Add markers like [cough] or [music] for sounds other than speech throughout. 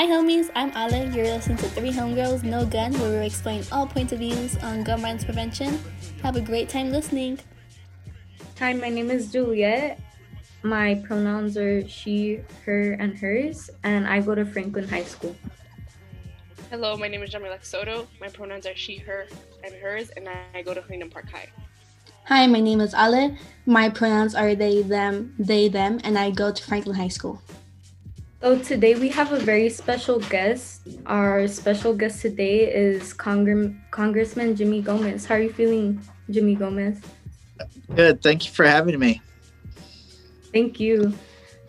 Hi homies, I'm Ale. You're listening to Three Homegirls, No Gun, where we explain all points of views on gun violence prevention. Have a great time listening. Hi, my name is Juliet. My pronouns are she, her, and hers, and I go to Franklin High School. Hello, my name is Jamila Soto. My pronouns are she, her, and hers, and I go to Huntington Park High. Hi, my name is Ale. My pronouns are they, them, they, them, and I go to Franklin High School. So today we have a very special guest. Our special guest today is Congr- Congressman Jimmy Gomez. How are you feeling, Jimmy Gomez? Good. Thank you for having me. Thank you.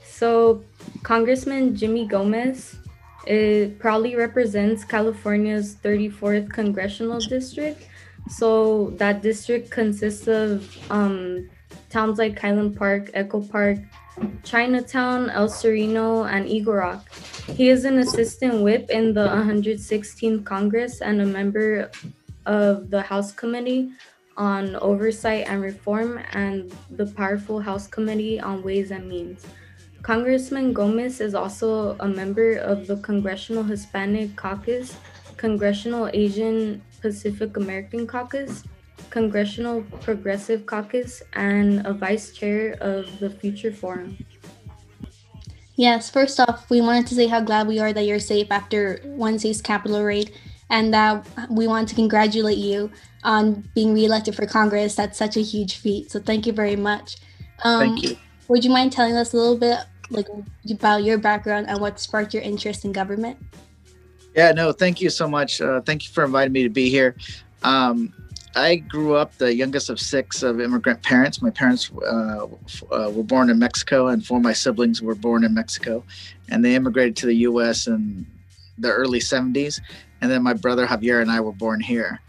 So, Congressman Jimmy Gomez it proudly represents California's 34th congressional district. So that district consists of um, towns like Highland Park, Echo Park, Chinatown, El Sereno, and Eagle Rock. He is an assistant whip in the 116th Congress and a member of the House Committee on Oversight and Reform and the powerful House Committee on Ways and Means. Congressman Gomez is also a member of the Congressional Hispanic Caucus, Congressional Asian Pacific American Caucus, Congressional Progressive Caucus, and a vice chair of the Future Forum. Yes, first off, we wanted to say how glad we are that you're safe after Wednesday's Capitol raid and that we want to congratulate you on being reelected for Congress. That's such a huge feat. So thank you very much. Um, thank you. Would you mind telling us a little bit like about your background and what sparked your interest in government? Yeah, no, thank you so much. Uh, thank you for inviting me to be here. Um, I grew up the youngest of six of immigrant parents. My parents uh, uh, were born in Mexico, and four of my siblings were born in Mexico, and they immigrated to the U.S. in the early 70s. And then my brother Javier and I were born here.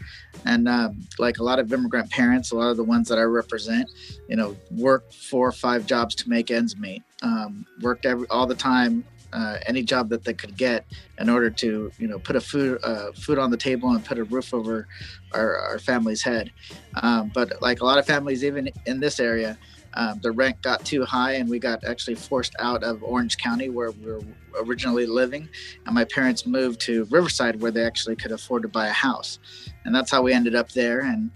And um, like a lot of immigrant parents, a lot of the ones that I represent, you know, worked four or five jobs to make ends meet. Um, worked every all the time, uh, any job that they could get in order to you know put a food uh, food on the table and put a roof over our, our family's head. Um, but like a lot of families, even in this area, um, the rent got too high and we got actually forced out of Orange County where we were originally living. And my parents moved to Riverside where they actually could afford to buy a house. And that's how we ended up there. And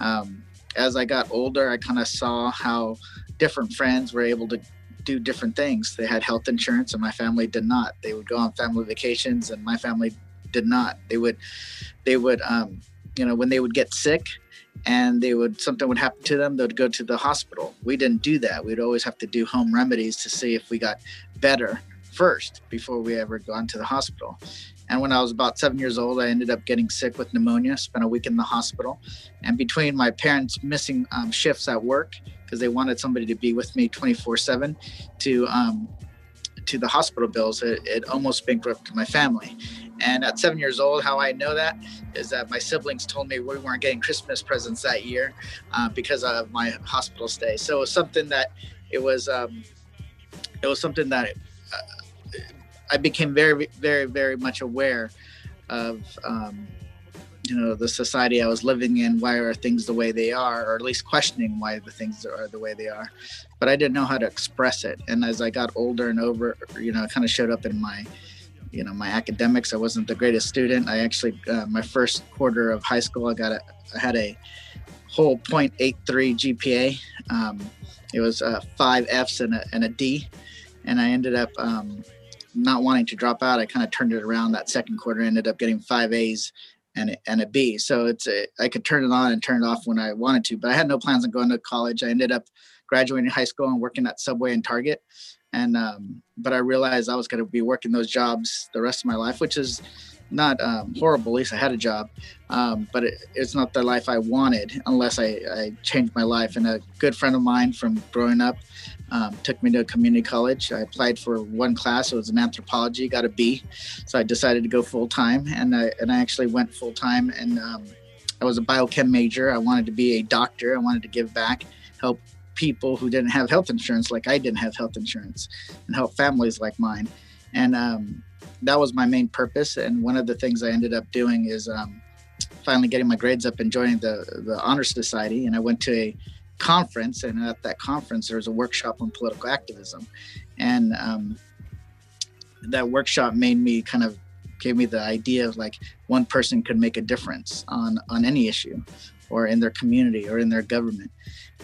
um, as I got older, I kind of saw how different friends were able to do different things. They had health insurance and my family did not. They would go on family vacations and my family did not. They would, they would, um, you know, when they would get sick, and they would something would happen to them they would go to the hospital we didn't do that we'd always have to do home remedies to see if we got better first before we ever gone to the hospital. And when i was about seven years old i ended up getting sick with pneumonia spent a week in the hospital. And between my parents missing um, shifts at work because they wanted somebody to be with me 24 7 to um, to the hospital bills it, it almost bankrupted my family. And at seven years old, how I know that is that my siblings told me we weren't getting Christmas presents that year uh, because of my hospital stay. So it was something that it was um, it was something that uh, I became very, very, very much aware of. Um, you know the society I was living in. Why are things the way they are, or at least questioning why the things are the way they are. But I didn't know how to express it. And as I got older and over, you know, it kind of showed up in my you know my academics i wasn't the greatest student i actually uh, my first quarter of high school i got a i had a whole 0.83 gpa um, it was uh, five f's and a, and a d and i ended up um, not wanting to drop out i kind of turned it around that second quarter ended up getting five a's and and a b. So it's a, i could turn it on and turn it off when i wanted to but i had no plans on going to college. I ended up graduating high school and working at subway and target. And um, but I realized I was going to be working those jobs the rest of my life, which is not um, horrible. At least I had a job, um, but it, it's not the life I wanted unless I, I, changed my life. And a good friend of mine from growing up um, took me to a community college. I applied for one class. It was in anthropology, got a B, so I decided to go full time, and I and I actually went full time. And um, I was a biochem major. I wanted to be a doctor. I wanted to give back, help people who didn't have health insurance like I didn't have health insurance and help families like mine. And um, that was my main purpose. And one of the things I ended up doing is um, finally getting my grades up and joining the, the Honor Society. And I went to a conference, and at that conference, there was a workshop on political activism. And um, that workshop made me kind of gave me the idea of like one person could make a difference on on any issue or in their community or in their government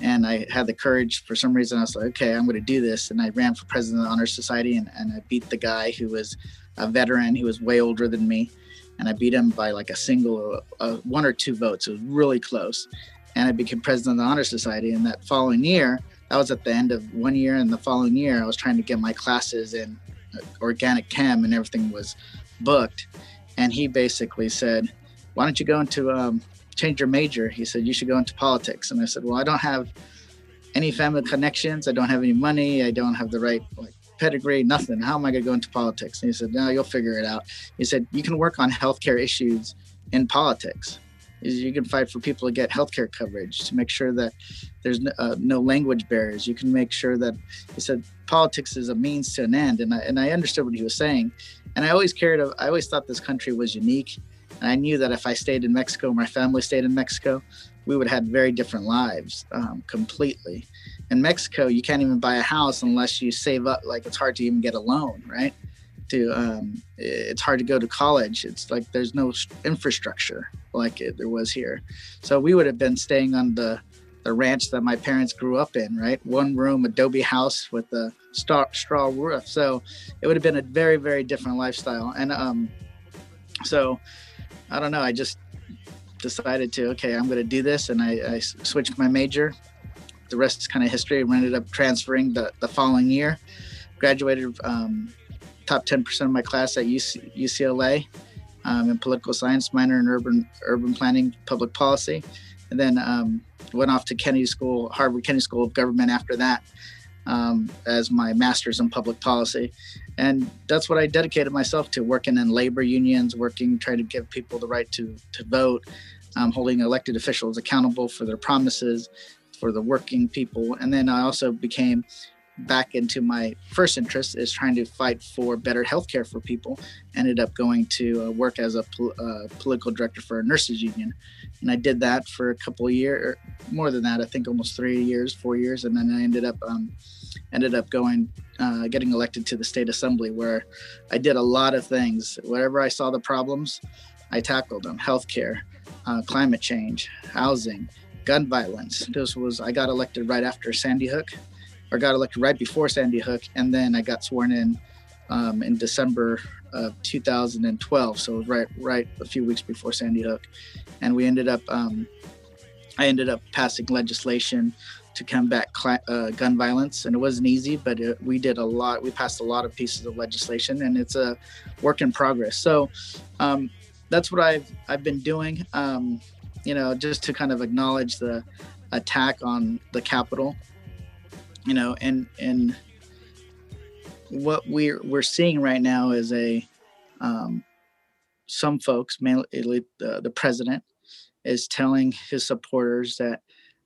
and i had the courage for some reason i was like okay i'm going to do this and i ran for president of the honor society and, and i beat the guy who was a veteran. He was way older than me and i beat him by like a single uh, one or two votes. It was really close. And i became president of the honor society and that following year that was at the end of one year and the following year i was trying to get my classes in uh, organic chem and everything was booked. And he basically said why don't you go into um, change your major? He said you should go into politics. And i said well i don't have any family connections. I don't have any money. I don't have the right like pedigree nothing. How am i going to go into politics? And he said no you'll figure it out. He said you can work on healthcare issues in politics. You can fight for people to get healthcare coverage to make sure that there's no, uh, no language barriers. You can make sure that he said politics is a means to an end. And I, and I understood what he was saying. And I always cared. I always thought this country was unique, and I knew that if I stayed in Mexico, my family stayed in Mexico, we would have had very different lives um, completely. In Mexico, you can't even buy a house unless you save up. Like it's hard to even get a loan, right? To um, it's hard to go to college. It's like there's no infrastructure like it, there was here. So we would have been staying on the the ranch that my parents grew up in, right? One room adobe house with a straw, straw roof. So it would have been a very, very different lifestyle. And um, so I don't know. I just decided to, okay, I'm going to do this. And I, I switched my major. The rest is kind of history. I ended up transferring the, the following year, graduated um, top 10% of my class at UC, UCLA um, in political science, minor in urban urban planning, public policy, and then um, went off to Kennedy School, Harvard Kennedy School of Government after that um, as my master's in public policy. And that's what I dedicated myself to working in labor unions, working, trying to give people the right to, to vote, um, holding elected officials accountable for their promises for the working people. And then I also became back into my first interest is trying to fight for better healthcare for people. Ended up going to uh, work as a pol- uh, political director for a nurses union, and I did that for a couple years, more than that, I think almost three years, four years, and then I ended up um, ended up going uh, getting elected to the state assembly where I did a lot of things. Wherever I saw the problems, I tackled them: healthcare, uh, climate change, housing, gun violence. This was I got elected right after Sandy Hook or got elected right before Sandy Hook, and then I got sworn in um, in December of 2012. So right, right a few weeks before Sandy Hook, and we ended up, um, I ended up passing legislation to combat cl- uh, gun violence, and it wasn't easy, but it, we did a lot. We passed a lot of pieces of legislation, and it's a work in progress. So um, that's what I've I've been doing. Um, you know, just to kind of acknowledge the attack on the Capitol you know, and and what we're we're seeing right now is a um, some folks, mainly the, the president, is telling his supporters that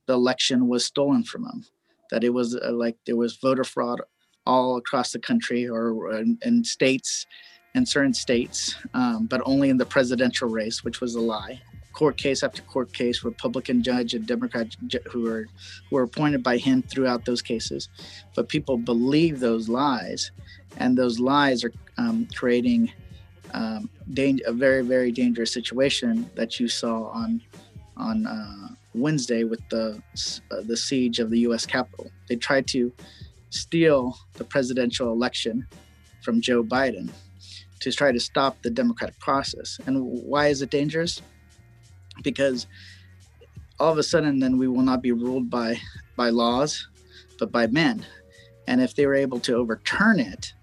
the election was stolen from him, that it was uh, like there was voter fraud all across the country or in, in states, in certain states, um, but only in the presidential race, which was a lie court case after court case, Republican judge and Democrat who were who were appointed by him throughout those cases. But people believe those lies, and those lies are um, creating um, a very very dangerous situation that you saw on on uh, Wednesday with the uh, the siege of the U.S. Capitol. They tried to steal the presidential election from Joe Biden to try to stop the democratic process. And why is it dangerous? Because all of a sudden then we will not be ruled by by laws but by men. And if they were able to overturn it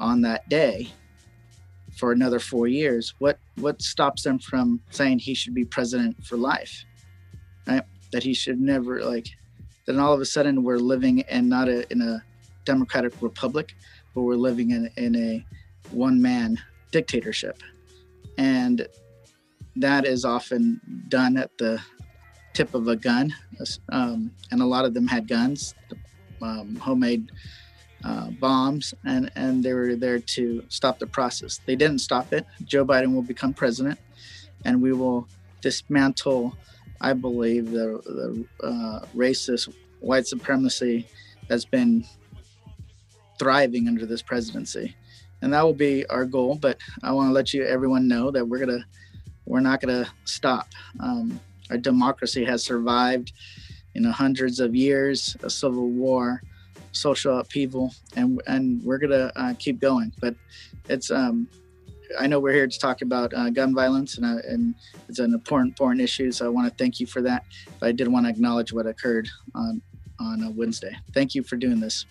on that day for another four years what what stops them from saying he should be president for life right? That he should never like then all of a sudden we're living in not a in a democratic republic but we're living in, in a one man dictatorship. And that is often done at the tip of a gun, um, and a lot of them had guns, um, homemade uh, bombs, and and they were there to stop the process. They didn't stop it. Joe Biden will become president, and we will dismantle, I believe, the the uh, racist white supremacy that's been thriving under this presidency. and that will be our goal. But I want to let you everyone know that we're gonna we're not gonna stop. Um, our democracy has survived, you know, hundreds of years, a civil war, social upheaval, and and we're gonna uh, keep going. But it's um, I know we're here to talk about uh, gun violence, and, uh, and it's an important, important issue. So I want to thank you for that. But I did want to acknowledge what occurred on on a Wednesday. Thank you for doing this.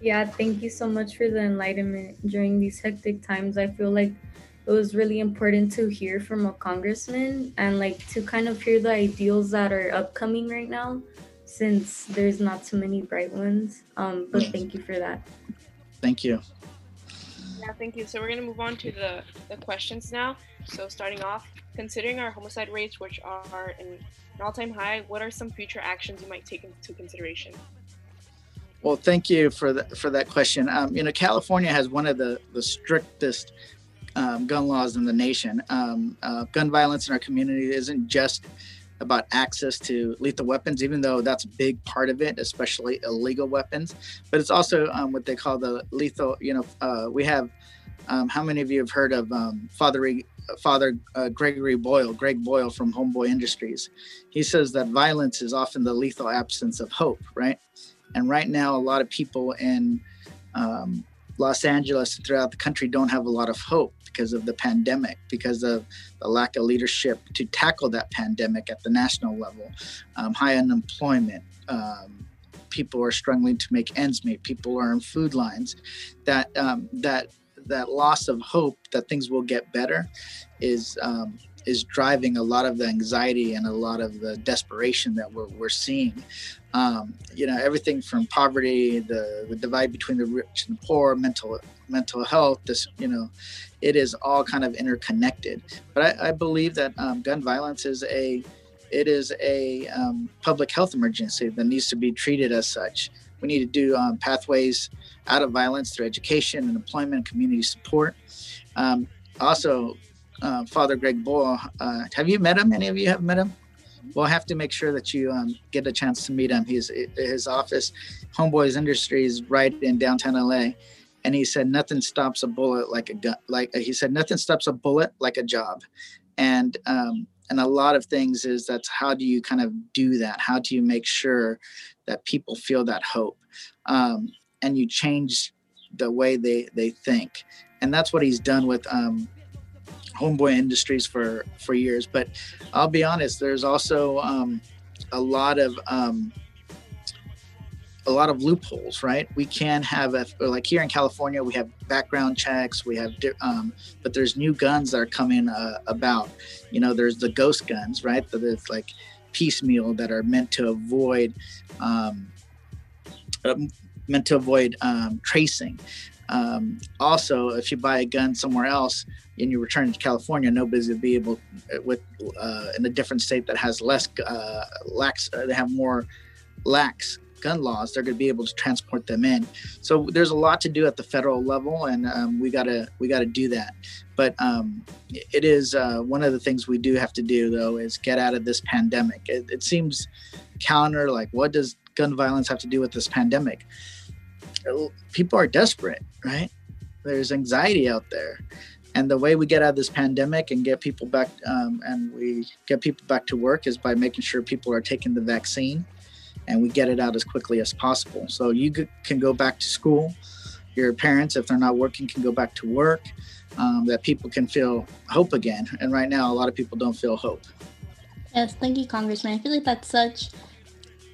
Yeah, thank you so much for the enlightenment during these hectic times. I feel like it was really important to hear from a congressman and like to kind of hear the ideals that are upcoming right now since there's not too many bright ones. Um, but thank you for that. Thank you. Yeah, thank you. So we're gonna move on to the, the questions now. So starting off, considering our homicide rates, which are in an all-time high, what are some future actions you might take into consideration? Well, thank you for that for that question. Um, you know, California has one of the the strictest um, gun laws in the nation. Um, uh, gun violence in our community isn't just about access to lethal weapons, even though that's a big part of it, especially illegal weapons. But it's also um, what they call the lethal. You know, uh, we have. Um, how many of you have heard of um, Father Father uh, Gregory Boyle, Greg Boyle from Homeboy Industries? He says that violence is often the lethal absence of hope, right? And right now, a lot of people in um, Los Angeles and throughout the country don't have a lot of hope because of the pandemic, because of the lack of leadership to tackle that pandemic at the national level, um, high unemployment. Um, people are struggling to make ends meet. People are in food lines. That um, that that loss of hope that things will get better is um, is driving a lot of the anxiety and a lot of the desperation that we're, we're seeing. Um, you know, everything from poverty, the, the divide between the rich and the poor, mental mental health. This, you know, it is all kind of interconnected. But I, I believe that um, gun violence is a it is a um, public health emergency that needs to be treated as such. We need to do um, pathways out of violence through education and employment and community support. Um, also, uh, Father Greg Boyle. Uh, have you met him? Any of you have met him? We'll have to make sure that you um, get a chance to meet him. He's his office, Homeboys Industries, right in downtown LA, and he said nothing stops a bullet like a gun. Like he said, nothing stops a bullet like a job, and um, and a lot of things is that's how do you kind of do that? How do you make sure that people feel that hope, um, and you change the way they they think, and that's what he's done with um, homeboy industries for for years. But i'll be honest there's also um, a lot of um, a lot of loopholes right? We can have a, like here in california we have background checks we have um, but there's new guns that are coming uh, about. You know there's the ghost guns right? That it's like piecemeal that are meant to avoid um, uh, meant to avoid um, tracing um, also, if you buy a gun somewhere else and you return to California, nobody's gonna be able uh, with uh, in a different state that has less uh, lax. Uh, they have more lax gun laws. They're gonna be able to transport them in. So there's a lot to do at the federal level, and um, we gotta we gotta do that. But um, it is uh, one of the things we do have to do though is get out of this pandemic. It, it seems counter. Like, what does gun violence have to do with this pandemic? People are desperate, right? There's anxiety out there. And the way we get out of this pandemic and get people back um, and we get people back to work is by making sure people are taking the vaccine and we get it out as quickly as possible. So you can go back to school. Your parents, if they're not working, can go back to work. Um, that people can feel hope again. And right now, a lot of people don't feel hope. Yes, thank you, Congressman. I feel like that's such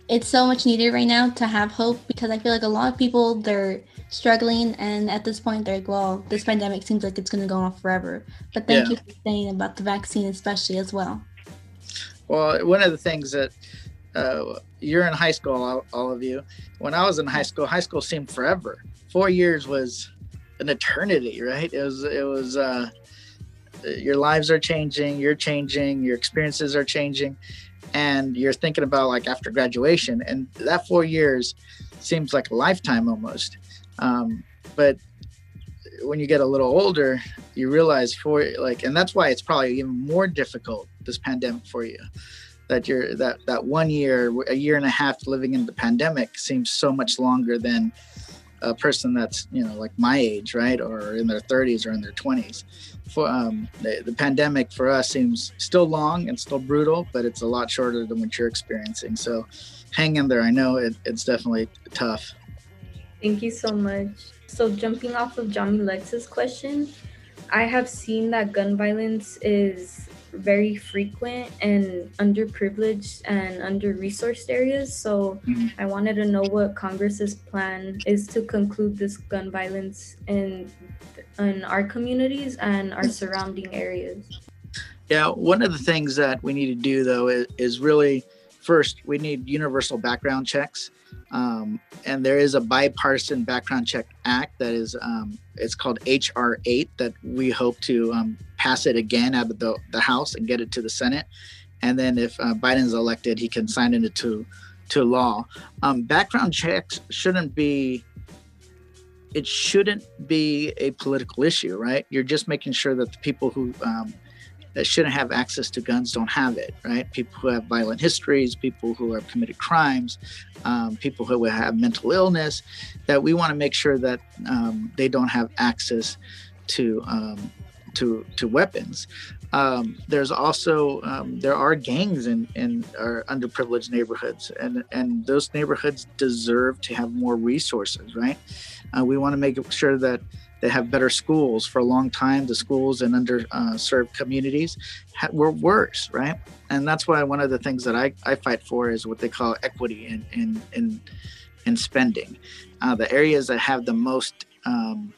it's so much needed right now to have hope because I feel like a lot of people they're struggling and at this point they're like, well, this pandemic seems like it's gonna go on forever. But thank yeah. you for saying about the vaccine especially as well. Well, one of the things that uh, you're in high school, all, all of you. When I was in high school, high school seemed forever. Four years was an eternity, right? It was it was uh, your lives are changing, you're changing, your experiences are changing and you're thinking about like after graduation and that four years seems like a lifetime almost. Um, but when you get a little older you realize for like and that's why it's probably even more difficult this pandemic for you that you're that that one year a year and a half living in the pandemic seems so much longer than a person that's you know like my age, right, or in their 30s or in their 20s. For um, the, the pandemic for us seems still long and still brutal, but it's a lot shorter than what you're experiencing. So hang in there. I know it, it's definitely tough. Thank you so much. So jumping off of Johnny Lex's question, I have seen that gun violence is very frequent and underprivileged and under-resourced areas. So Mhm. I wanted to know what Congress's plan is to conclude this gun violence in in our communities and our surrounding areas. Yeah, one of the things that we need to do though is, is really first we need universal background checks, um, and there is a bipartisan background check act that is um, it's called HR eight that we hope to um, pass it again out of the, the House and get it to the Senate, and then if uh, Biden's elected, he can sign it into to law. Um, background checks shouldn't be it shouldn't be a political issue, right? You're just making sure that the people who um, that shouldn't have access to guns don't have it, right? People who have violent histories, people who have committed crimes, um, people who have mental illness, that we want to make sure that um, they don't have access to um, to to weapons. Um, there's also um, there are gangs in in our underprivileged neighborhoods, and and those neighborhoods deserve to have more resources, right? Uh, we want to make sure that they have better schools. For a long time, the schools in underserved communities ha- were worse, right? And that's why one of the things that I, I fight for is what they call equity in in in, in spending. Uh, the areas that have the most um,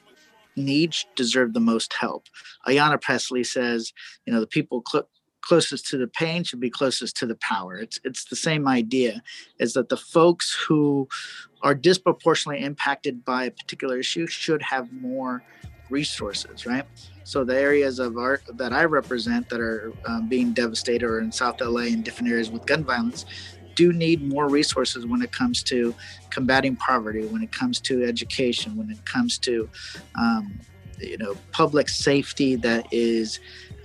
needs deserve the most help. Ayanna Pressley says, you know, the people cl- closest to the pain should be closest to the power. It's it's the same idea, is that the folks who are disproportionately impacted by a particular issue should have more resources, right? So the areas of art that I represent that are um, being devastated, or in South LA and different areas with gun violence, do need more resources when it comes to combating poverty, when it comes to education, when it comes to, um, you know, public safety that is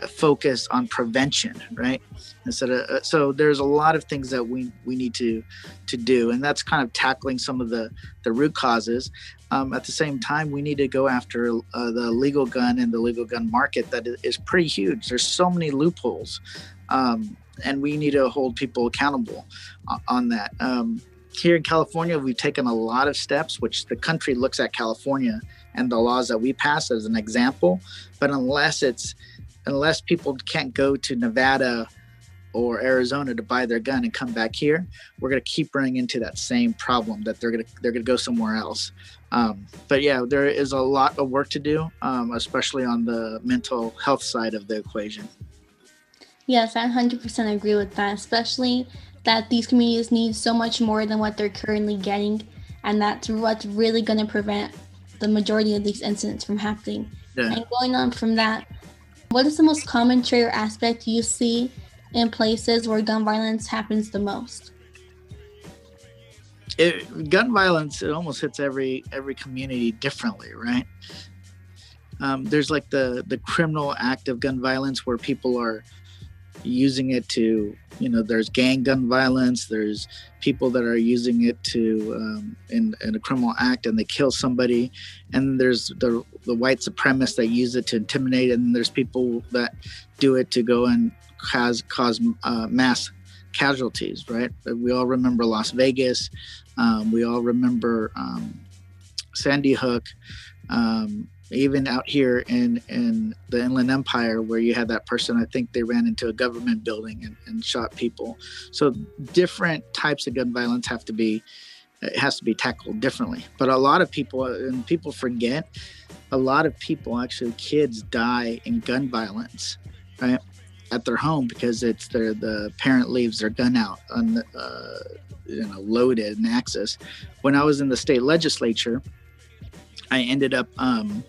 focused on prevention, right? Instead of uh, so, there's a lot of things that we we need to to do, and that's kind of tackling some of the the root causes. Um, at the same time, we need to go after uh, the legal gun and the legal gun market that is pretty huge. There's so many loopholes, um, and we need to hold people accountable on that. Um, here in California, we've taken a lot of steps, which the country looks at California and the laws that we pass as an example. But unless it's unless people can't go to Nevada or Arizona to buy their gun and come back here, we're going to keep running into that same problem that they're going to they're going to go somewhere else. Um, but yeah, there is a lot of work to do, um, especially on the mental health side of the equation. Yes, I 100% agree with that, especially that these communities need so much more than what they're currently getting. And that's what's really going to prevent the majority of these incidents from happening. Yeah. And going on from that, what is the most common trait or aspect you see in places where gun violence happens the most? It, gun violence it almost hits every every community differently, right? Um, there's like the the criminal act of gun violence where people are using it to you know there's gang gun violence there's people that are using it to um, in, in a criminal act and they kill somebody. And there's the the white supremacists that use it to intimidate and there's people that do it to go and cause cause uh, mass casualties right? We all remember las vegas. Um, we all remember um, sandy hook. Um, even out here in in the inland empire where you had that person i think they ran into a government building and, and shot people. So different types of gun violence have to be it has to be tackled differently. But a lot of people and people forget a lot of people actually kids die in gun violence right at their home because it's their the parent leaves their gun out on uh, you know loaded and access. When i was in the state legislature i ended up um,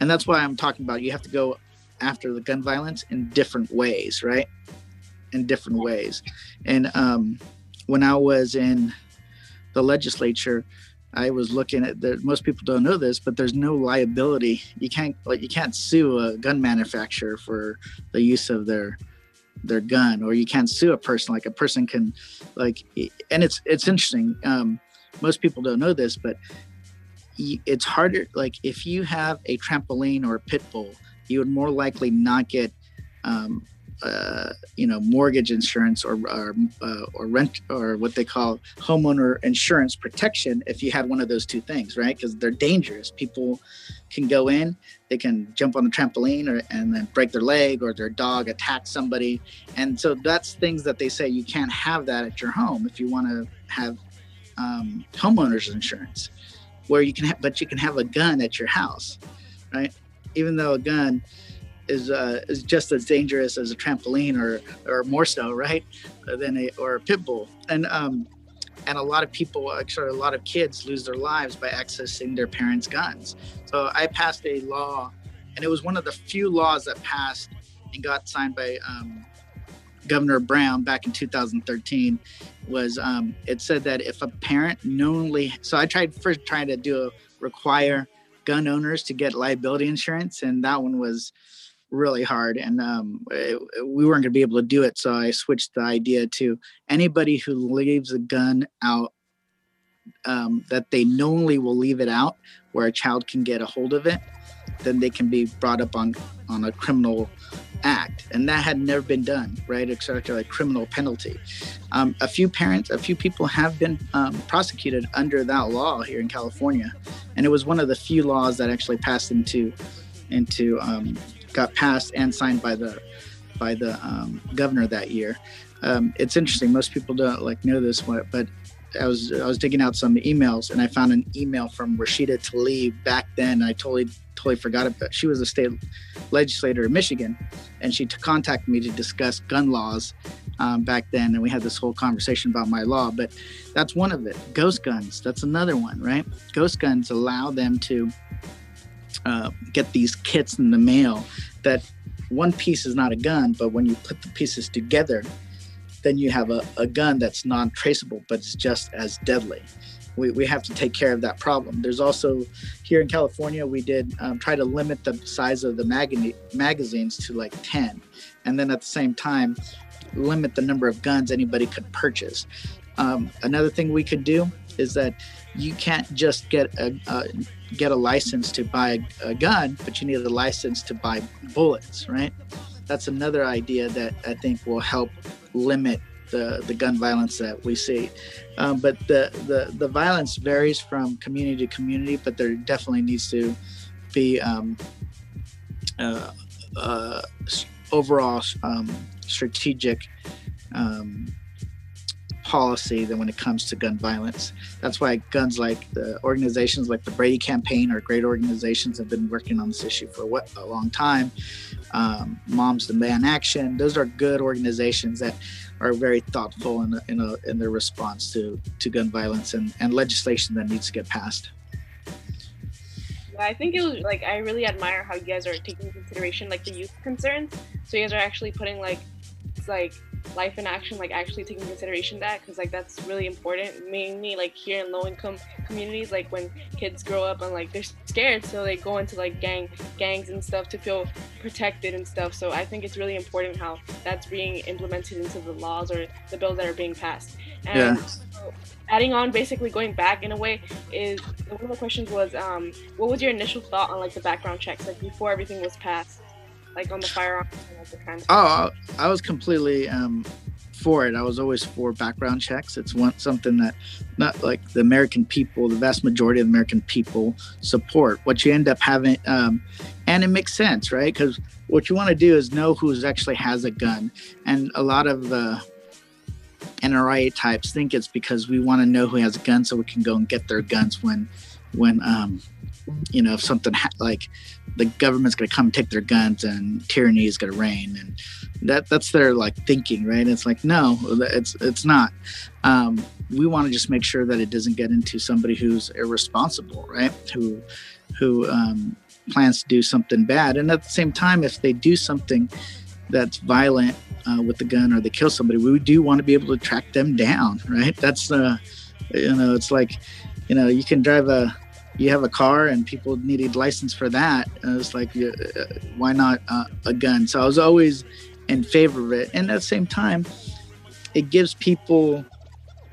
and that's why i'm talking about you have to go after the gun violence in different ways right? In different ways. And um, when i was in the legislature i was looking at the most people don't know this but there's no liability. You can't like you can't sue a gun manufacturer for the use of their their gun or you can't sue a person. Like a person can like and it's it's interesting. Um, most people don't know this but it's harder. Like if you have a trampoline or a pit bull, you would more likely not get um, uh, you know mortgage insurance or or, uh, or rent or what they call homeowner insurance protection if you had one of those two things right? Because they're dangerous. People can go in they can jump on the trampoline or, and then break their leg or their dog attack somebody. And so that's things that they say you can't have that at your home if you want to have um, homeowners insurance where you can have but you can have a gun at your house right even though a gun is uh, is just as dangerous as a trampoline or or more so, right? Than a or a pit bull. And um, and a lot of people, actually, a lot of kids lose their lives by accessing their parents' guns. So I passed a law, and it was one of the few laws that passed and got signed by um, Governor Brown back in 2013. Was um, it said that if a parent knowingly, so I tried first trying to do a require gun owners to get liability insurance, and that one was really hard and um, it, we weren't going to be able to do it so i switched the idea to anybody who leaves a gun out um, that they knowingly will leave it out where a child can get a hold of it then they can be brought up on on a criminal act and that had never been done right except like criminal penalty um, a few parents a few people have been um, prosecuted under that law here in california and it was one of the few laws that actually passed into into um, got passed and signed by the by the um, governor that year. Um, it's interesting. Most people don't like know this, but I was I was digging out some emails and I found an email from Rashida Tlaib back then. I totally totally forgot about. She was a state legislator in Michigan, and she contacted me to discuss gun laws um, back then, and we had this whole conversation about my law. But that's one of it. Ghost guns. That's another one, right? Ghost guns allow them to uh, get these kits in the mail that one piece is not a gun, but when you put the pieces together, then you have a, a gun that's non traceable, but it's just as deadly. We, we have to take care of that problem. There's also here in California, we did um, try to limit the size of the mag- magazines to like 10. And then at the same time, limit the number of guns anybody could purchase. Um, another thing we could do is that you can't just get a, get a license to buy a gun, but you need a license to buy bullets, right? That's another idea that I think will help limit the, the gun violence that we see. Um, but the, the, the violence varies from community to community, but there definitely needs to be um, uh, uh, overall um, strategic um, policy than when it comes to gun violence. That's why guns like the organizations like the Brady Campaign or great organizations have been working on this issue for what a long time. Um, Moms Demand Action; those are good organizations that are very thoughtful in, in, a, in their response to, to gun violence and, and legislation that needs to get passed. I think it was like I really admire how you guys are taking consideration like the youth concerns. So you guys are actually putting like it's like life in action, like actually taking consideration that, because like that's really important. Mainly like here in low income communities, like when kids grow up and like they're scared, so they go into like gang gangs and stuff to feel protected and stuff. So I think it's really important how that's being implemented into the laws or the bills that are being passed. And yeah. So adding on, basically going back in a way, is one of the questions was, um, what was your initial thought on like the background checks, like before everything was passed? Like on the firearms and Oh, I was completely um, for it. I was always for background checks. It's one something that not like the American people, the vast majority of the American people support. What you end up having, um, and it makes sense, right? Because what you want to do is know who actually has a gun, and a lot of the NRA types think it's because we want to know who has a gun so we can go and get their guns when when um, you know if something ha- like the government's going to come take their guns and tyranny is going to reign and that that's their like thinking right? It's like no it's it's not. Um, we want to just make sure that it doesn't get into somebody who's irresponsible right? Who who um, plans to do something bad and at the same time if they do something that's violent uh, with the gun or they kill somebody we do want to be able to track them down right? That's uh you know it's like you know you can drive a you have a car and people needed license for that. And was like, uh, why not uh, a gun? So I was always in favor of it. And at the same time, it gives people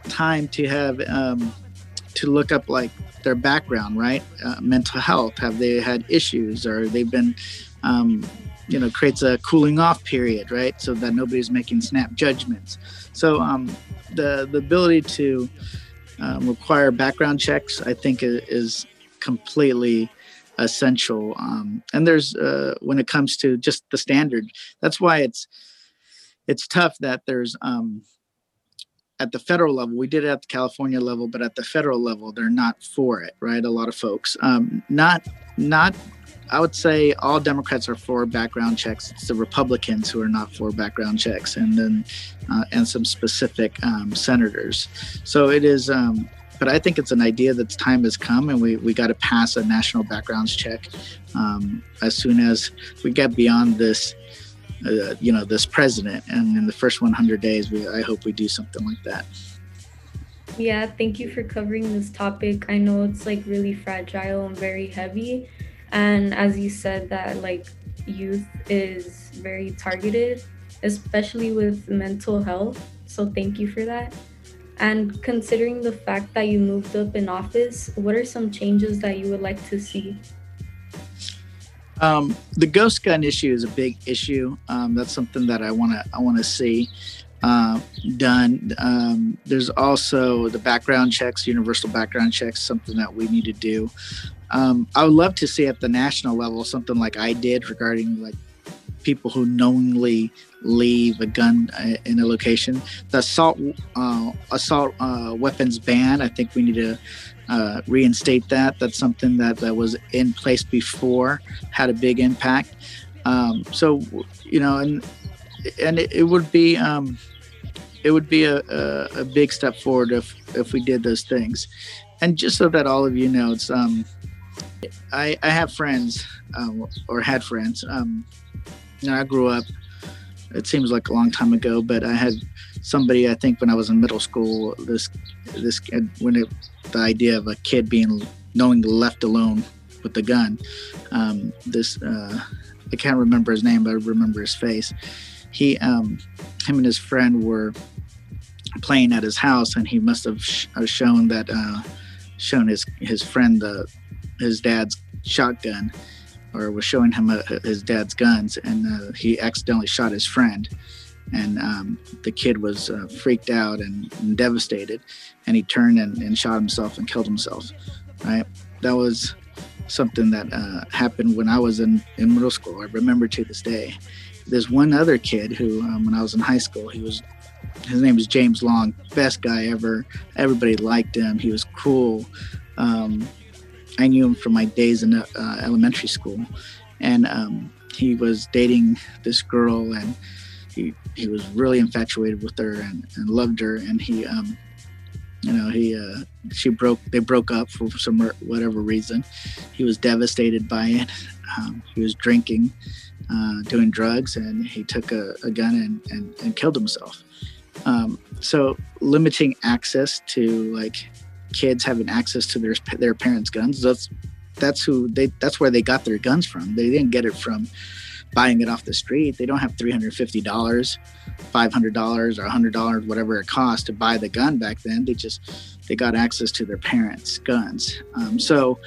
time to have um, to look up like their background, right? Uh, mental health. Have they had issues or they've been, um, you know, creates a cooling off period, right? So that nobody's making snap judgments. So um, the the ability to um, require background checks, I think, is, is completely essential. Um, and there's uh, when it comes to just the standard, that's why it's it's tough that there's um, at the federal level. We did it at the California level, but at the federal level, they're not for it, right? A lot of folks, um, not not. I would say all Democrats are for background checks. It's the Republicans who are not for background checks, and then uh, and some specific um, senators. So it is um, but I think it's an idea that's time has come, and we we got to pass a national backgrounds check um, as soon as we get beyond this. Uh, you know this president, and in the first 100 days, we I hope we do something like that. Yeah, thank you for covering this topic. I know it's like really fragile and very heavy, and as you said, that like youth is very targeted, especially with mental health. So thank you for that. And considering the fact that you moved up in office, what are some changes that you would like to see? Um, the ghost gun issue is a big issue. Um, that's something that I want to I want to see uh, done. Um, there's also the background checks, universal background checks, something that we need to do. Um, I would love to see at the national level something like I did regarding like people who knowingly leave a gun uh, in a location. The assault uh, assault uh, weapons ban. I think we need to uh, reinstate that. That's something that, that was in place before, had a big impact. Um, so you know, and and it, it would be um, it would be a, a, a, big step forward if if we did those things. And just so that all of you know, it's um, I I have friends um, or had friends. Um, you know, I grew up it seems like a long time ago, but I had somebody I think when I was in middle school. This this when it the idea of a kid being knowing left alone with the gun. Um, this uh, I can't remember his name, but I remember his face. He um, him and his friend were playing at his house, and he must have sh- uh, shown that uh, shown his his friend the his dad's shotgun or was showing him a, uh, his dad's guns, and uh, he accidentally shot his friend. And um, the kid was uh, freaked out and, and, devastated, and he turned and, and, shot himself and killed himself. Right? That was something that uh, happened when I was in, in middle school. I remember to this day. There's one other kid who, um, when I was in high school, he was his name was James Long, best guy ever. Everybody liked him. He was cool. Um, I knew him from my days in uh, elementary school, and um, he was dating this girl, and he he was really infatuated with her and, and loved her, and he um, you know he uh, she broke they broke up for some whatever reason. He was devastated by it. Um, he was drinking, uh, doing drugs, and he took a, a gun and, and, and killed himself. Um, so limiting access to like kids having access to their their parents' guns. That's that's who they that's where they got their guns from. They didn't get it from buying it off the street. They don't have three hundred fifty dollars, five hundred dollars, or hundred dollars, whatever it cost to buy the gun back then. They just they got access to their parents' guns. Um, so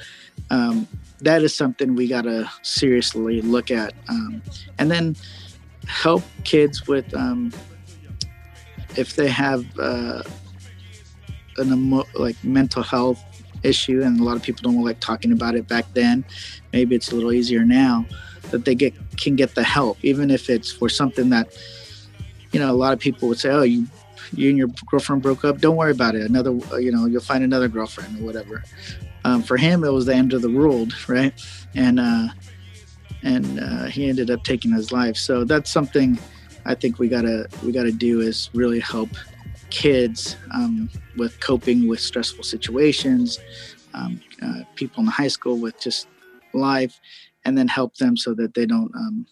um, that is something we got to seriously look at, um, and then help kids with um, if they have. Uh, an emo- like mental health issue, and a lot of people don't like talking about it back then. Maybe it's a little easier now that they get can get the help, even if it's for something that you know a lot of people would say, "Oh, you you and your girlfriend broke up. Don't worry about it. Another, you know, you'll find another girlfriend or whatever." Um, for him, it was the end of the world, [laughs] right? And uh, and uh, he ended up taking his life. So that's something I think we gotta we gotta do is really help kids um, with coping with stressful situations, um, uh, people in the high school with just life, and then help them so that they don't, um,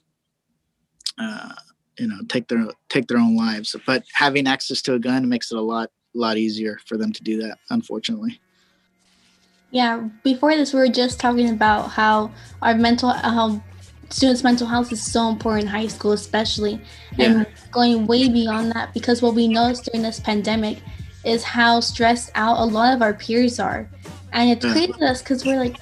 uh, you know, take their take their own lives. But having access to a gun makes it a lot lot easier for them to do that. Unfortunately. Yeah, before this, we were just talking about how our mental how students' mental health is so important in high school, especially, yeah. and going way beyond that because what we noticed during this pandemic is how stressed out a lot of our peers are. And it's crazy to us because we're like,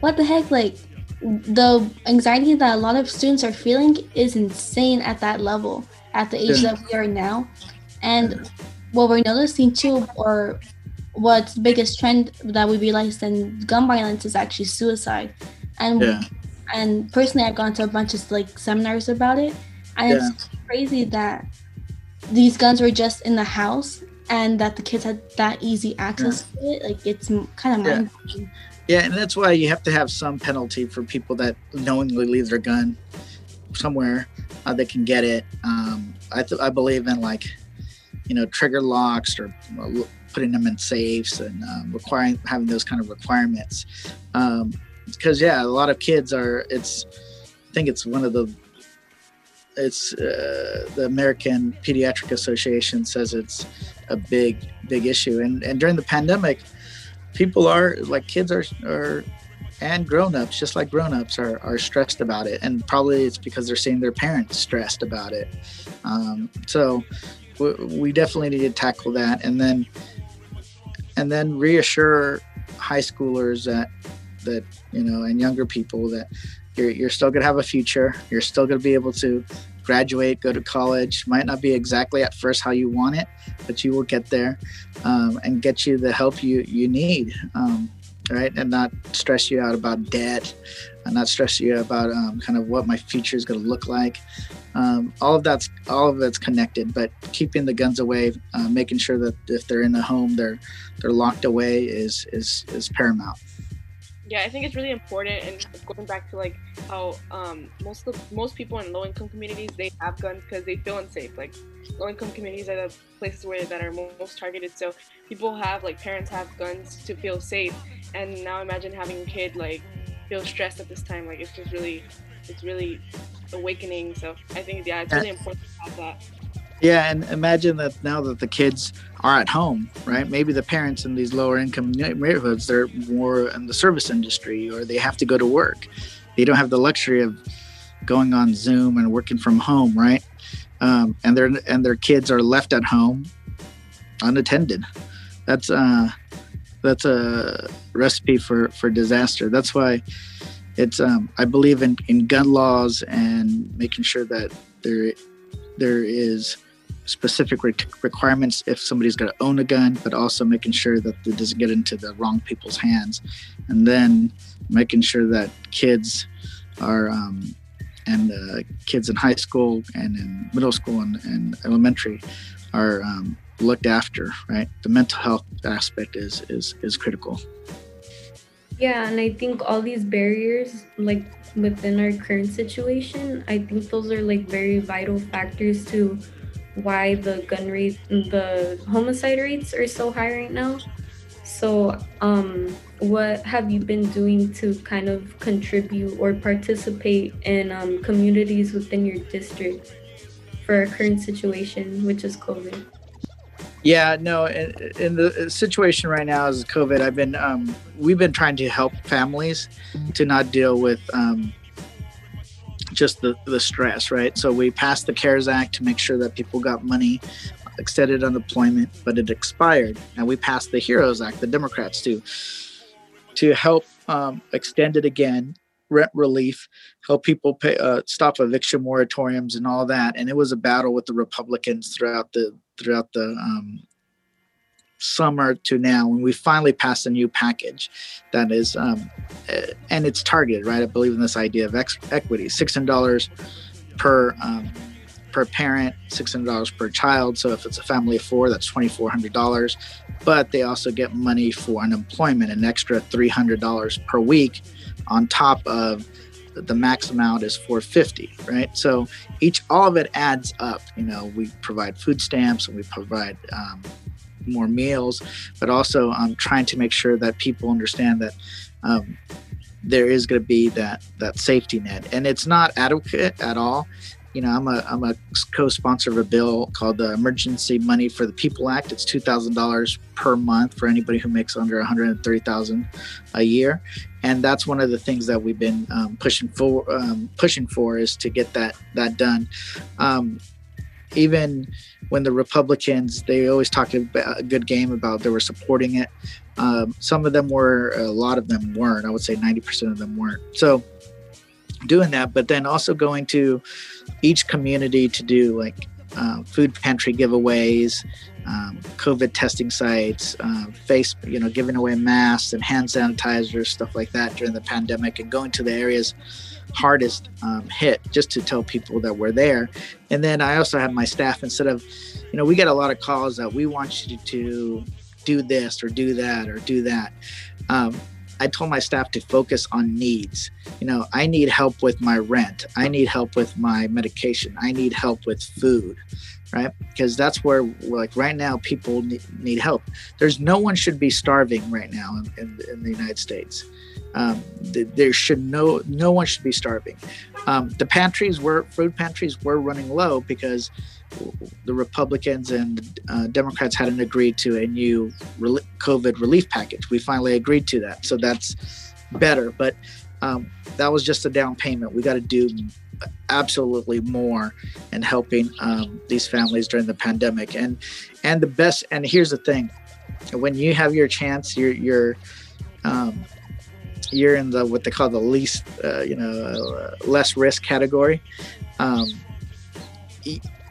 what the heck? Like, the anxiety that a lot of students are feeling is insane at that level, at the age Yeah. that we are now. And mm-hmm. what we're noticing too, or what's the biggest trend that we realized in gun violence is actually suicide. And Yeah. And personally I've gone to a bunch of like seminars about it. And it's crazy that these guns were just in the house and that the kids had that easy access to it. Like it's kind of Yeah. mind blowing. Yeah, and that's why you have to have some penalty for people that knowingly leave their gun somewhere uh, they can get it. Um, I th- I believe in like, you know, trigger locks or uh, putting them in safes and um, requiring having those kind of requirements. Um, because yeah, a lot of kids are. It's I think it's one of the. It's uh, the American Pediatric Association says it's a big big issue, and and during the pandemic people are like kids are are and grown-ups just like grown-ups are, are stressed about it and probably it's because they're seeing their parents stressed about it um, so we, we definitely need to tackle that and then and then reassure high schoolers that that you know and younger people that you're, you're still going to have a future. You're still going to be able to graduate go to college. Might not be exactly at first how you want it but you will get there um, and get you the help you you need um, right? And not stress you out about debt and not stress you about um, kind of what my future is going to look like. Um, all of that's all of it's connected but keeping the guns away uh, making sure that if they're in the home they're they're locked away is is is paramount Yeah, I think it's really important, and going back to like how um, most of most people in low income communities they have guns because they feel unsafe. Like low income communities are the places where that are most targeted. So people have like parents have guns to feel safe, and now imagine having a kid like feel stressed at this time. Like it's just really, it's really awakening. So I think yeah, it's really important to have that. Yeah, and imagine that now that the kids are at home, right? Maybe the parents in these lower income neighborhoods, they're more in the service industry or they have to go to work. They don't have the luxury of going on Zoom and working from home, right? Um, and their and their kids are left at home unattended. That's uh that's a recipe for for disaster. That's why it's um I believe in in gun laws and making sure that there there is specific re- requirements if somebody's going to own a gun, but also making sure that it doesn't get into the wrong people's hands, and then making sure that kids are um, and uh, kids in high school and in middle school and, and elementary are um, looked after. Right, the mental health aspect is is is critical. Yeah, and I think all these barriers, like within our current situation, I think those are like very vital factors to why the gun rate, the homicide rates are so high right now. So, um, what have you been doing to kind of contribute or participate in um, communities within your district for our current situation, which is COVID? Yeah, no. In, in the situation right now is COVID. I've been, um, we've been trying to help families to not deal with um, just the the stress, right? So we passed the CARES Act to make sure that people got money, extended unemployment, but it expired, and we passed the HEROES Act, the Democrats do, to help um, extend it again, rent relief, help people pay, uh, stop eviction moratoriums and all that. And it was a battle with the Republicans throughout the throughout the um, summer to now when we finally passed a new package that is um, uh, and it's targeted right? I believe in this idea of ex- equity $600 per um, per parent $600 per child. So if it's a family of four that's $2400 but they also get money for unemployment an extra $300 per week on top of the max amount is 450 right? So each all of it adds up. You know we provide food stamps and we provide um, more meals but also um, trying to make sure that people understand that um, there is going to be that that safety net. And it's not adequate at all. You know i'm a i'm a co-sponsor of a bill called the emergency money for the people act. It's $2000 per month for anybody who makes under 130000 a year. And that's one of the things that we've been um, pushing for um, pushing for is to get that that done. Um, even when the Republicans, they always talked a good game about they were supporting it. Um, some of them were, a lot of them weren't. I would say 90% of them weren't. So doing that, but then also going to each community to do like uh, food pantry giveaways, um, COVID testing sites, uh, face, you know, giving away masks and hand sanitizers, stuff like that during the pandemic, and going to the areas hardest um, hit just to tell people that we're there. And then I also have my staff instead of, you know, we get a lot of calls that we want you to do this or do that or do that. Um, I told my staff to focus on needs. You know, I need help with my rent. I need help with my medication. I need help with food, right? Because that's where, like, right now, people need, help. There's no one should be starving right now in, in, in the United States. Um, there should no no one should be starving. Um, the pantries were food pantries were running low because the Republicans and uh, Democrats hadn't agreed to a new re- COVID relief package. We finally agreed to that, so that's better. But um, that was just a down payment. We got to do absolutely more in helping um, these families during the pandemic. And and the best. And here's the thing: when you have your chance, you're you're um, you're in the what they call the least, uh, you know, uh, less risk category. Um,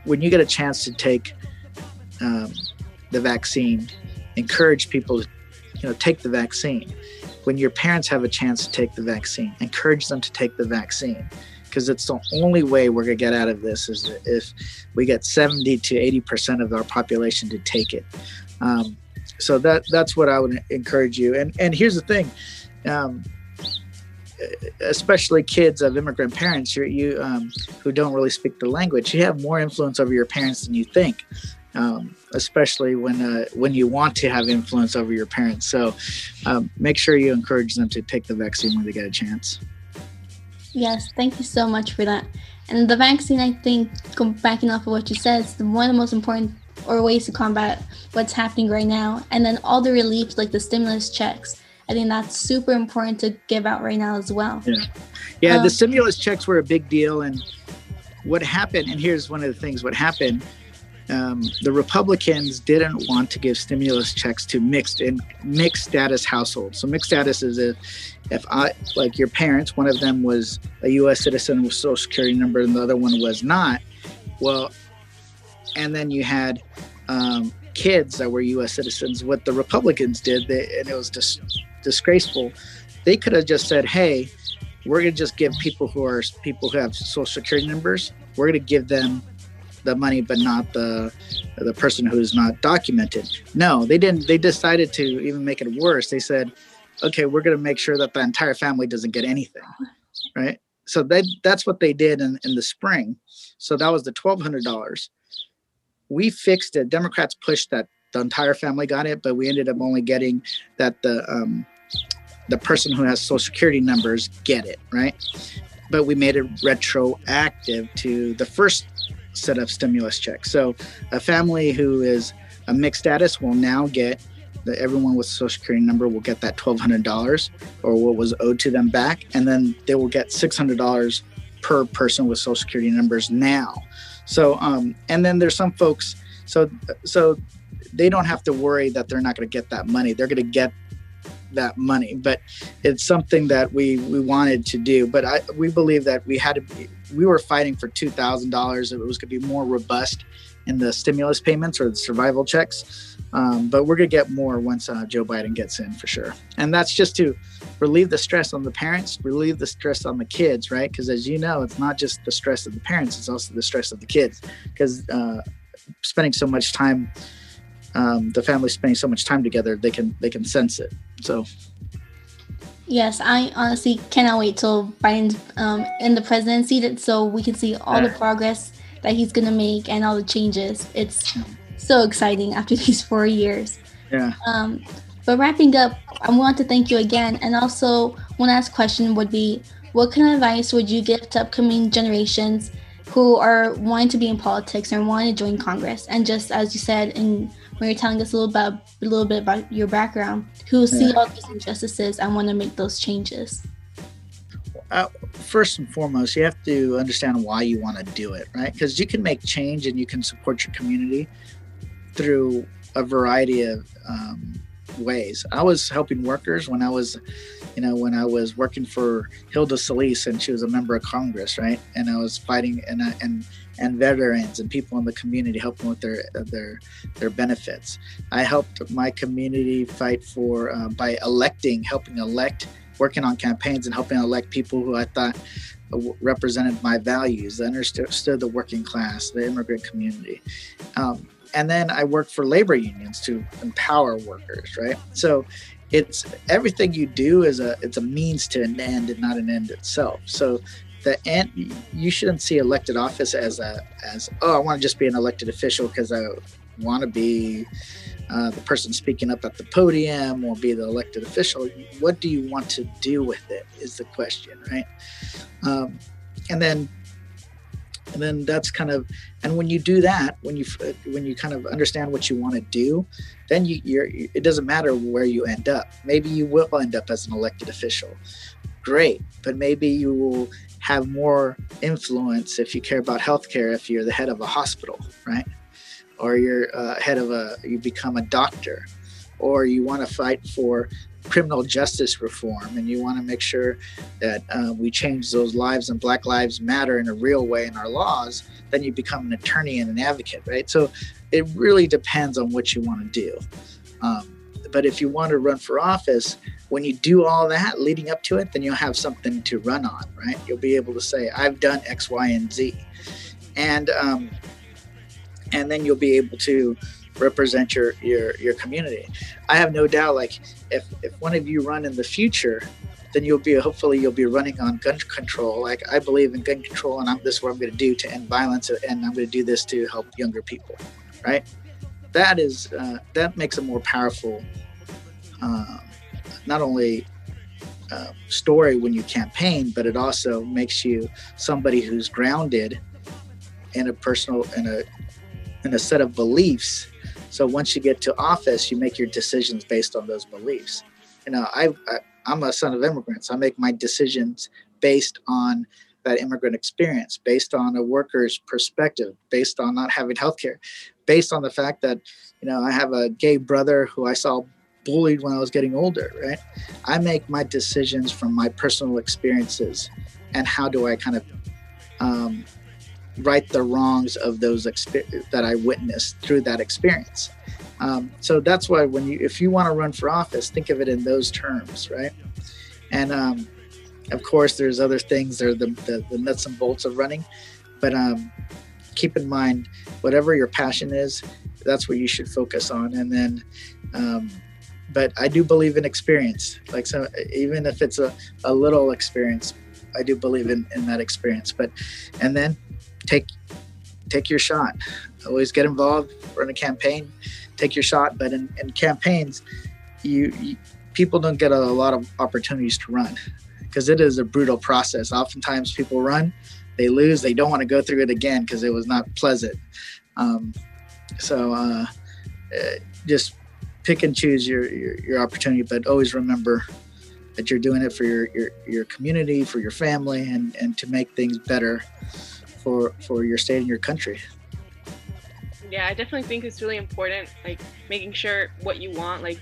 when you get a chance to take um, the vaccine, encourage people to, you know, take the vaccine. When your parents have a chance to take the vaccine, encourage them to take the vaccine because it's the only way we're going to get out of this is if we get 70 to 80 percent of our population to take it um, so that that's what i would encourage you and and here's the thing um, especially kids of immigrant parents you, um, who don't really speak the language you have more influence over your parents than you think um, especially when uh, when you want to have influence over your parents. So um, make sure you encourage them to take the vaccine when they get a chance. Yes thank you so much for that. And the vaccine i think backing off of what you said is one of the most important or ways to combat what's happening right now. And then all the relief like the stimulus checks I think that's super important to give out right now as well. Yeah, yeah. Um, the stimulus checks were a big deal, and what happened, and here's one of the things: what happened. Um, the Republicans didn't want to give stimulus checks to mixed and mixed status households. So mixed status is if if I like your parents, one of them was a U.S. citizen with Social Security number, and the other one was not. Well, and then you had um, kids that were U.S. citizens. What the Republicans did, they, and it was just disgraceful. They could have just said, "Hey, we're going to just give people who are people who have social security numbers. We're going to give them the money, but not the the person who's not documented." No, they didn't. They decided to even make it worse. They said, "Okay, we're going to make sure that the entire family doesn't get anything." Right. So that that's what they did in, in the spring. So that was the twelve hundred dollars. We fixed it. Democrats pushed that the entire family got it, but we ended up only getting that the um, the person who has social security numbers get it, right? But we made it retroactive to the first set of stimulus checks. So a family who is a mixed status will now get the, everyone with social security number will get that $1,200 or what was owed to them back. And then they will get $600 per person with social security numbers now. So, um, and then there's some folks, so, so they don't have to worry that they're not going to get that money. They're going to get that money. But it's something that we we wanted to do. But I we believe that we had to be we were fighting for two thousand dollars. It was going to be more robust in the stimulus payments or the survival checks. Um, but we're going to get more once uh, Joe Biden gets in for sure. And that's just to relieve the stress on the parents, relieve the stress on the kids, right? Because as you know, it's not just the stress of the parents; it's also the stress of the kids. Because uh, spending so much time um, the family spending so much time together, they can they can sense it. So. Yes, I honestly cannot wait till Biden's um, in the presidency, so we can see all the progress that he's gonna make and all the changes. It's so exciting after [laughs] these four years. Yeah. Um, but wrapping up, I want to thank you again, and also one last question would be, what kind of advice would you give to upcoming generations who are wanting to be in politics and wanting to join Congress? And just as you said in when you're telling us a little about a little bit about your background, who see all these injustices and want to make those changes. uh, first and foremost, you have to understand why you want to do it, right? Because you can make change and you can support your community through a variety of um, ways. I was helping workers when I was, you know, when I was working for Hilda Solis and she was a member of Congress, right? And I was fighting and and and veterans and people in the community helping with their their their benefits. I helped my community fight for uh, by electing, helping elect, working on campaigns and helping elect people who I thought represented my values, understood the working class, the immigrant community. Um, and then I work for labor unions to empower workers, right? So it's everything you do is a it's a means to an end and not an end itself. So the end you shouldn't see elected office as a as oh I want to just be an elected official because I want to be uh, the person speaking up at the podium or be the elected official. What do you want to do with it is the question, right? Um, and then and then that's kind of and when you do that when you when you kind of understand what you want to do then you you're it doesn't matter where you end up. Maybe you will end up as an elected official. Great. But maybe you will have more influence if you care about healthcare if you're the head of a hospital right? Or you're uh, head of a you become a doctor. Or you want to fight for criminal justice reform and you want to make sure that uh, we change those lives and black lives matter in a real way in our laws then you become an attorney and an advocate right so it really depends on what you want to do um, but if you want to run for office when you do all that leading up to it then you'll have something to run on right you'll be able to say i've done x y and z and um, and then you'll be able to represent your your your community. I have no doubt. Like if if one of you run in the future, then you'll be hopefully you'll be running on gun control. Like I believe in gun control, and I'm, this is what I'm going to do to end violence, and I'm going to do this to help younger people. Right? That is uh, that makes a more powerful, uh, not only uh, story when you campaign, but it also makes you somebody who's grounded in a personal in a in a set of beliefs so once you get to office, you make your decisions based on those beliefs. You know, I, I I'm a son of immigrants. I make my decisions based on that immigrant experience, based on a worker's perspective, based on not having healthcare, based on the fact that, you know, I have a gay brother who I saw bullied when I was getting older, right? I make my decisions from my personal experiences and how do I kind of um, right the wrongs of those exper- that I witnessed through that experience. Um, so that's why when you, if you want to run for office, think of it in those terms, right? And um, of course, there's other things. There are the, the, the nuts and bolts of running, but um, keep in mind whatever your passion is, that's what you should focus on. And then, um, but I do believe in experience. Like so, even if it's a, a little experience, I do believe in, in that experience. But and then take take your shot. Always get involved, run a campaign, take your shot. But in, in campaigns, you, you people don't get a, a lot of opportunities to run because it is a brutal process. Oftentimes, people run, they lose, they don't want to go through it again because it was not pleasant. Um, so uh, uh, just pick and choose your, your, your opportunity, but always remember that you're doing it for your, your, your community, for your family, and, and to make things better for for your state and your country. Yeah i definitely think it's really important like making sure what you want like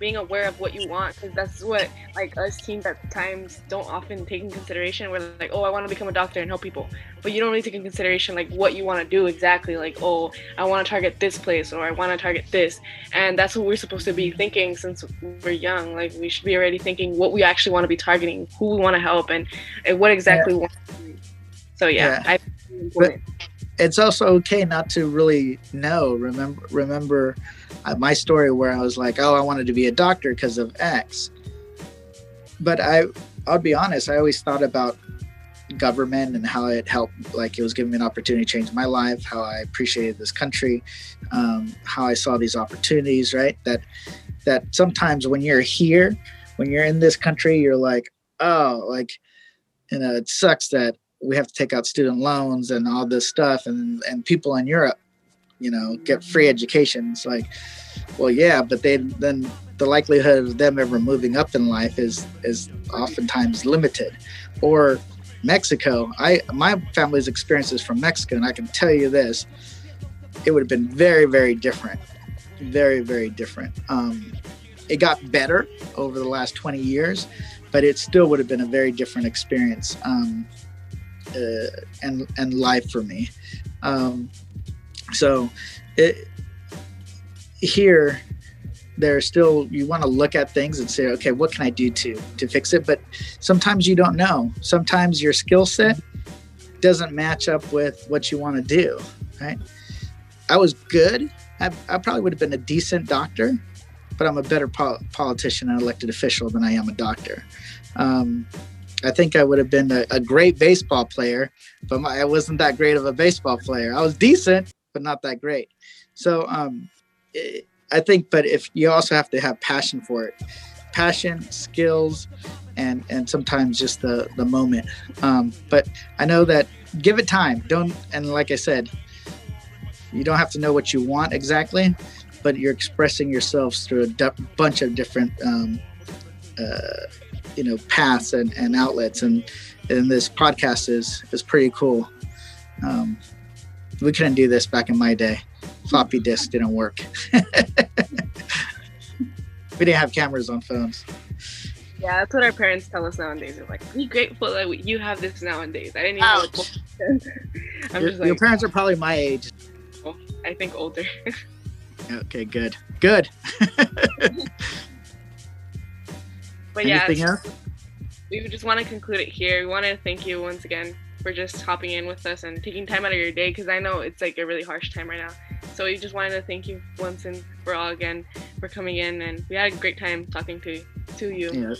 being aware of what you want because that's what like us teens at times don't often take in consideration. We're like oh i want to become a doctor and help people. But you don't really take in consideration like what you want to do exactly like oh i want to target this place or i want to target this. And that's what we're supposed to be thinking since we're young. Like we should be already thinking what we actually want to be targeting who we want to help and, and what exactly yeah. we want to do. So yeah, yeah. But it's also okay not to really know. Remember, remember uh, my story where I was like, "Oh, I wanted to be a doctor because of X." But I, I'll be honest. I always thought about government and how it helped. Like it was giving me an opportunity to change my life. How I appreciated this country. Um, how I saw these opportunities. Right. That that sometimes when you're here, when you're in this country, you're like, oh, like you know, it sucks that we have to take out student loans and all this stuff and and people in Europe you know get free education it's like well yeah but they then the likelihood of them ever moving up in life is is oftentimes limited. Or Mexico, I my family's experiences from Mexico, and I can tell you this, it would have been very very different, very very different. Um, it got better over the last 20 years, but it still would have been a very different experience um, uh, and and life for me. Um, so it, here there's still you want to look at things and say okay what can i do to to fix it? But sometimes you don't know. Sometimes your skill set doesn't match up with what you want to do right? I was good. I, I, probably would have been a decent doctor but i'm a better po- politician and elected official than i am a doctor. Um, i think i would have been a, a great baseball player but my, i wasn't that great of a baseball player i was decent but not that great so um, it, I think, but if you also have to have passion for it, passion, skills, and and sometimes just the the moment. Um, but I know that give it time. Don't and like I said, you don't have to know what you want exactly, but you're expressing yourselves through a d- bunch of different um, uh, you know paths and, and outlets and and this podcast is is pretty cool. Um, we couldn't do this back in my day floppy disk didn't work. [laughs] we didn't have cameras on phones. Yeah, that's what our parents tell us nowadays. They're like, "Be grateful that you have this nowadays." I didn't even. Ouch. [laughs] I'm your, just like, your parents are probably my age. I think older. [laughs] okay, good, good. But Anything yeah, else? we just want to conclude it here. We want to thank you once again for just hopping in with us and taking time out of your day because I know it's like a really harsh time right now. So we just wanted to thank you once and for all again for coming in, and we had a great time talking to to you. Yeah.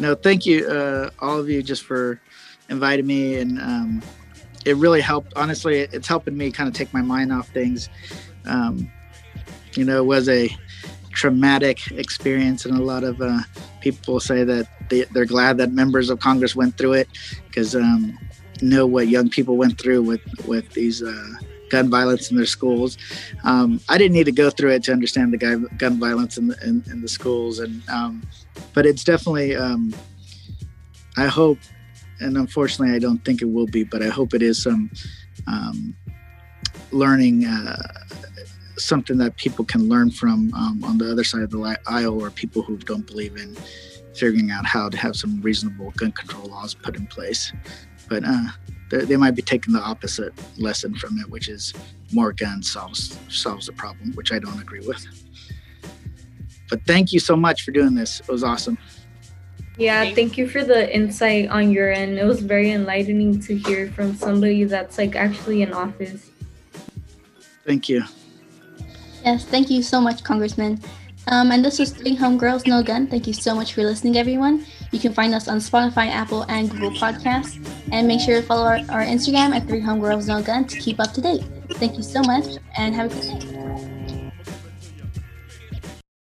No, thank you, uh, all of you, just for inviting me, and um, it really helped. Honestly, it's helping me kind of take my mind off things. Um, you know, it was a traumatic experience, and a lot of uh, people say that they, are glad that members of Congress went through it because um, know what young people went through with with these uh, gun violence in their schools. Um, I didn't need to go through it to understand the gun, gun violence in the, in, in the schools, and um, but it's definitely. Um, I hope, and unfortunately, I don't think it will be, but I hope it is some um, learning. Uh, something that people can learn from um, on the other side of the aisle or people who don't believe in figuring out how to have some reasonable gun control laws put in place but uh, they might be taking the opposite lesson from it, which is more guns solves solves the problem, which I don't agree with. But thank you so much for doing this. It was awesome. Yeah, thank you for the insight on your end. It was very enlightening to hear from somebody that's like actually in office. Thank you. Yes, thank you so much, Congressman. Um, and this was Three Homegirls No Gun. Thank you so much for listening, everyone. You can find us on Spotify, Apple, and Google Podcasts. And make sure to follow our, our Instagram at Three Homegirls No Gun to keep up to date. Thank you so much and have a good day.